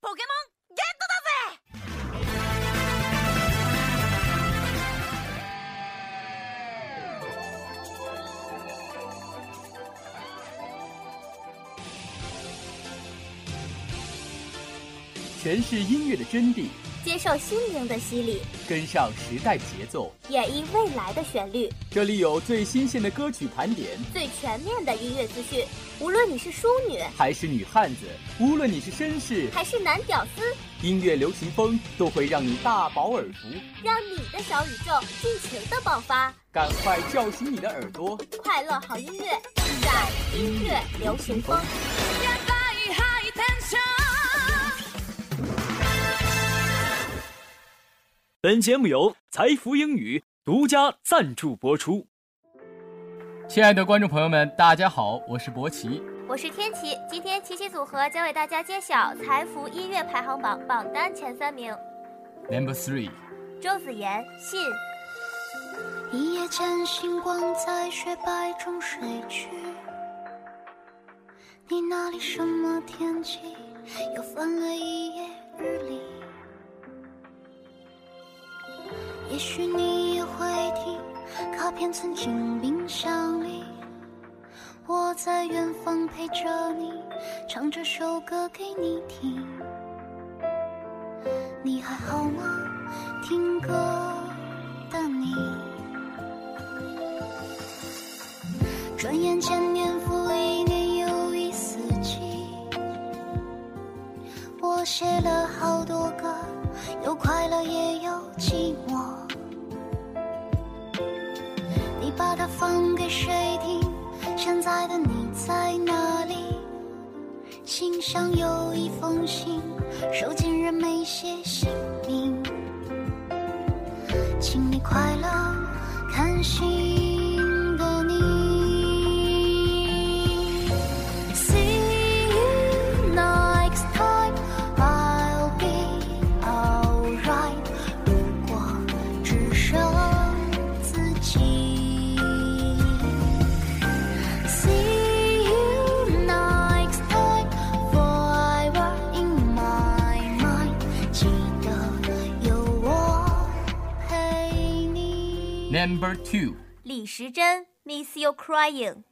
ポケモンゲットだぜ诠释音乐的真谛， 接受心灵的洗礼，跟上时代节奏，演绎未来的旋律。这里有最新鲜的歌曲盘点，最全面的音乐资讯。无论你是淑女还是女汉子，无论你是绅士还是男屌丝，音乐流行风都会让你大饱耳福，让你的小宇宙尽情的爆发。赶快叫醒你的耳朵，快乐好音乐在音乐流行风。本节目由财富英语独家赞助播出。亲爱的观众朋友们，大家好，我是博奇，我是天琪。今天琪琪组合将为大家揭晓财富音乐排行榜榜单前三名。Number three，周子妍《信》。一夜间，星光在雪白中睡去。你那里什么天气？又翻了一页日历。也许你也会听，卡片存进冰箱里。我在远方陪着你，唱这首歌给你听。你还好吗？听歌的你。转眼间，年复一年又一四季。我写了好多歌，有快乐也有寂寞。它放给谁听？现在的你在哪里？信箱有一封信，收件人没写姓 Number two，李时珍《Miss You Crying》。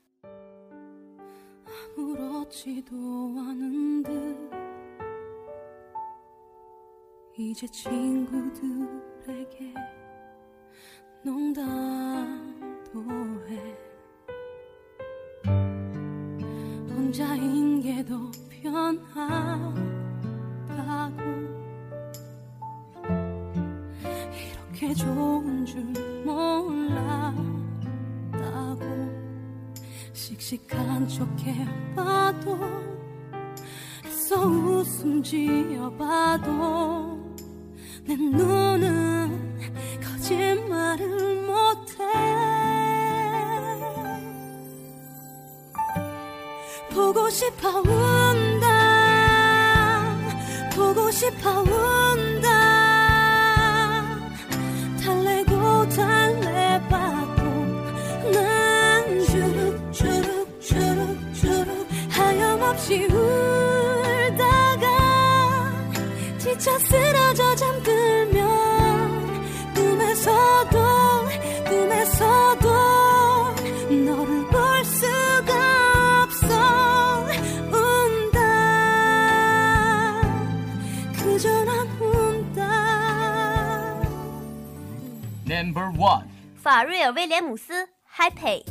아무렇지도 않은 듯 이제 친구들에게 농담 좋은 줄 몰랐다고 씩씩한 척 해봐도 애써 웃음 지어봐도 내 눈은 거짓말을 못해. 보고 싶어 운다. 보고 싶어 운다 法瑞尔·威廉姆斯《Happy》。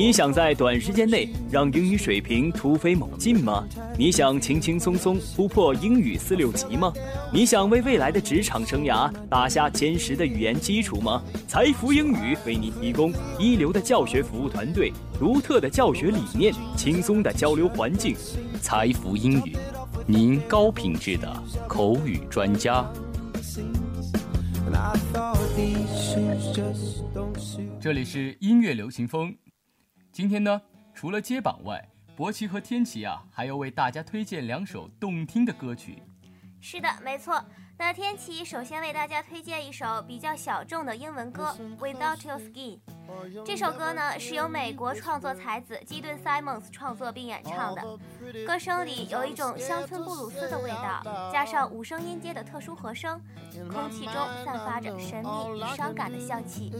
你想在短时间内让英语水平突飞猛进吗？你想轻轻松松突破英语四六级吗？你想为未来的职场生涯打下坚实的语言基础吗？财富英语为你提供一流的教学服务团队、独特的教学理念、轻松的交流环境。财富英语，您高品质的口语专家。这里是音乐流行风。今天呢，除了接榜外，博奇和天琪啊，还要为大家推荐两首动听的歌曲。是的，没错。那天琪首先为大家推荐一首比较小众的英文歌《Without Your Skin》。这首歌呢是由美国创作才子基顿· Simons 创作并演唱的，歌声里有一种乡村布鲁斯的味道，加上五声音阶的特殊和声，空气中散发着神秘与伤感的香气。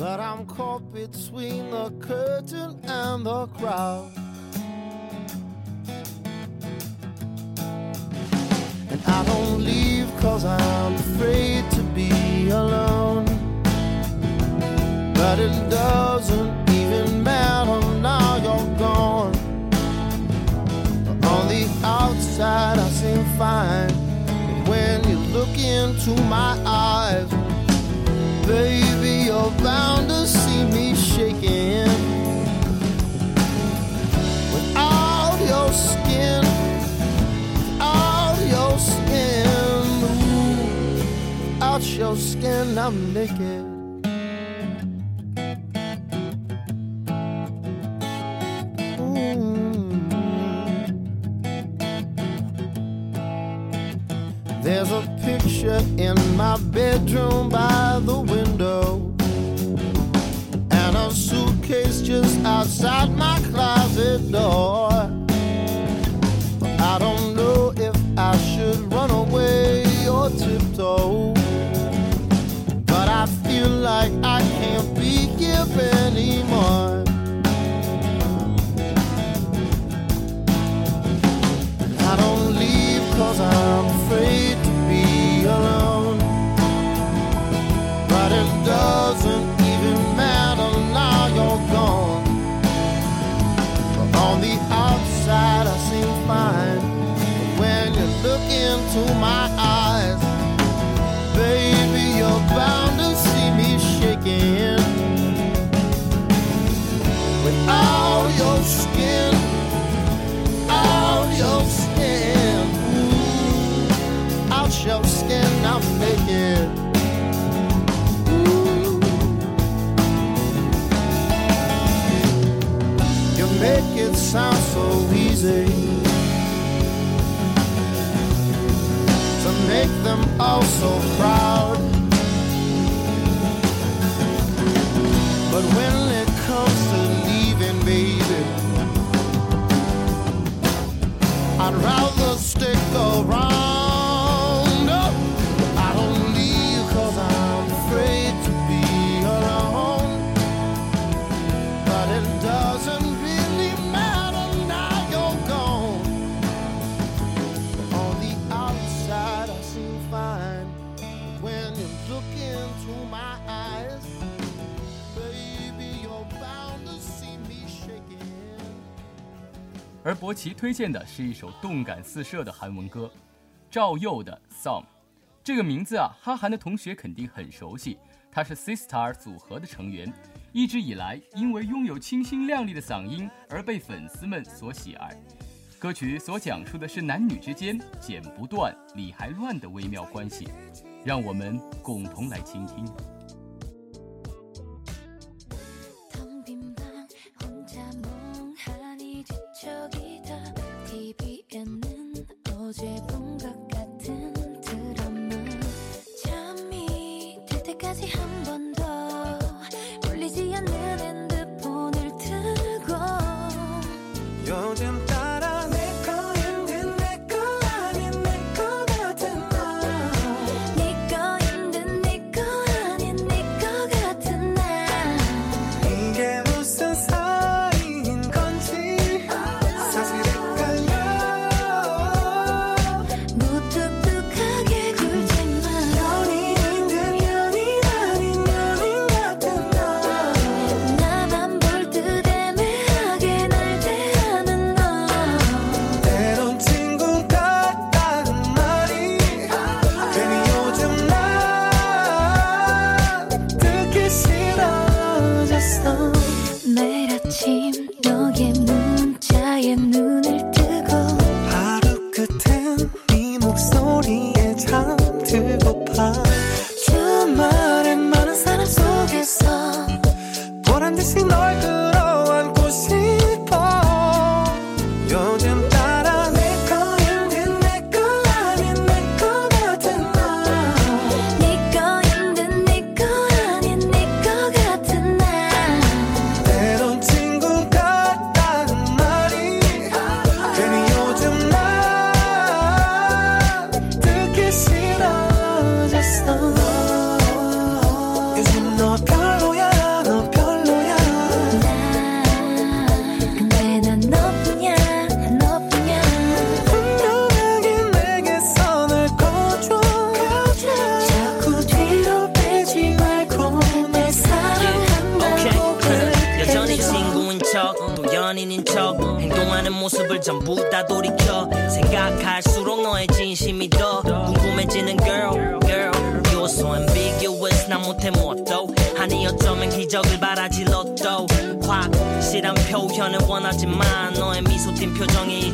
But I'm caught between the curtain and the crowd. And I don't leave cause I'm afraid to be alone. But it doesn't even matter now you're gone. On the outside I seem fine. But when you look into my eyes, Baby, you're bound to see me shaking. Without your skin, without your skin, ooh, without your skin, I'm naked. There's a picture in my bedroom outside my closet door. I don't know if I should run away or tiptoe. But I feel like I can't be here anymore. Them all so proud. But when it comes to leaving, baby. I'd rather stick around. When you look into my eyes, baby, you're bound to see me shaking. 而博奇推荐的是一首动感四射的韩文歌，赵佑的《Song》。这个名字啊，哈韩的同学肯定很熟悉，他是 Sistar 组合的成员，一直以来因为拥有清新亮丽的嗓音而被粉丝们所喜爱。歌曲所讲述的是男女之间剪不断、理还乱的微妙关系，让我们共同来倾听。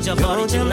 잊어버리지 요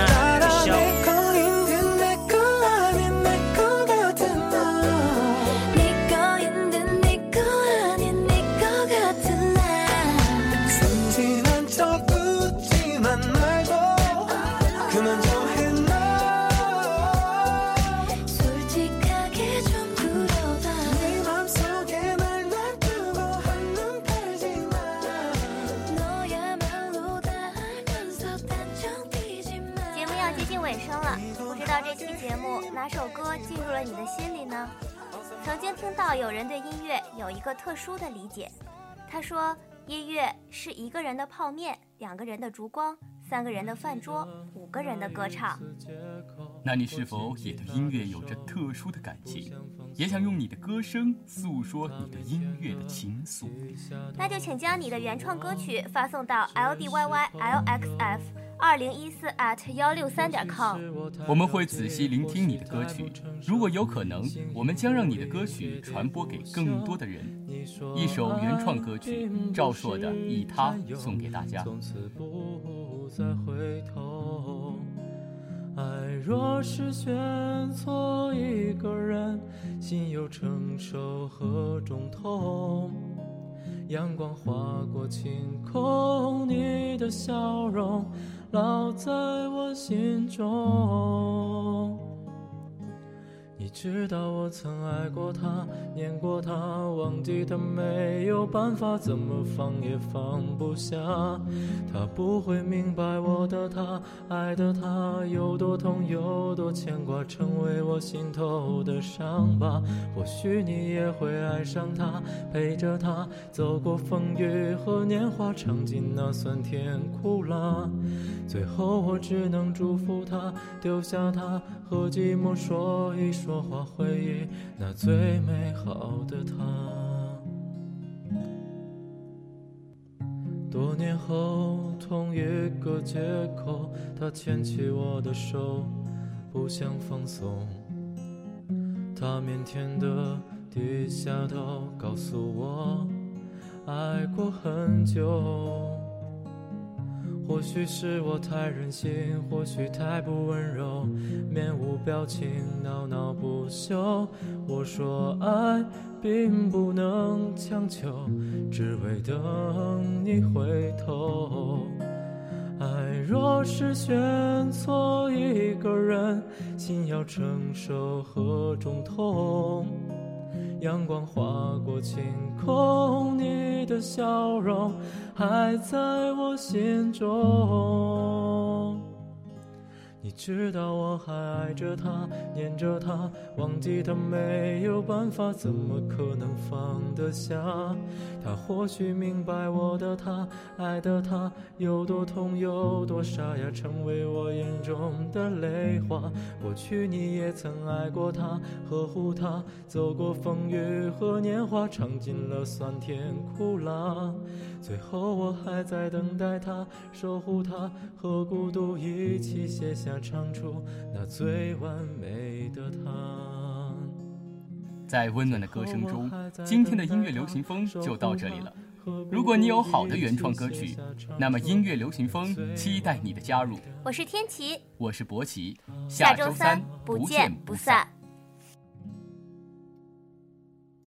接近尾声了，不知道这期节目哪首歌进入了你的心里呢？曾经听到有人对音乐有一个特殊的理解，他说音乐是一个人的泡面，两个人的烛光，三个人的饭桌，五个人的歌唱。那你是否也对音乐有着特殊的感情，也想用你的歌声诉说你对音乐的情愫？那就请将你的原创歌曲发送到 l d y y l x f 二零一四 at 幺六三点 com。我们会仔细聆听你的歌曲，如果有可能，我们将让你的歌曲传播给更多的人。一首原创歌曲，赵硕的《以他》送给大家。再回头。爱若是选错一个人，心又承受何种痛？阳光划过晴空，你的笑容烙在我心中。知道我曾爱过他，念过他，忘记他没有办法，怎么放也放不下。他不会明白我的他，爱的他有多痛，有多牵挂，成为我心头的伤疤。或许你也会爱上他，陪着他走过风雨和年华，尝尽那酸甜苦辣。最后我只能祝福他，丢下他和寂寞说一说话，回忆那最美好的他。多年后，同一个街口，他牵起我的手，不想放松。他腼腆的低下头，告诉我，爱过很久。或许是我太任性，或许太不温柔，面无表情，闹闹不休。我说爱并不能强求，只为等你回头。爱若是选错一个人，心要承受何种痛？阳光划过晴空，你的笑容还在我心中。你知道我还爱着他，念着他，忘记他没有办法，怎么可能放得下？他或许明白我的他，爱的他有多痛，有多傻呀，成为我眼中的泪花。过去你也曾爱过他，呵护他，走过风雨和年华，尝尽了酸甜苦辣。最后我还在等待他，守护他，和孤独一起写下。唱出那最完美的他。在温暖的歌声中，今天的音乐流行风就到这里了。如果你有好的原创歌曲，那么音乐流行风期待你的加入。我是天琪，我是博奇，下周三不见不散。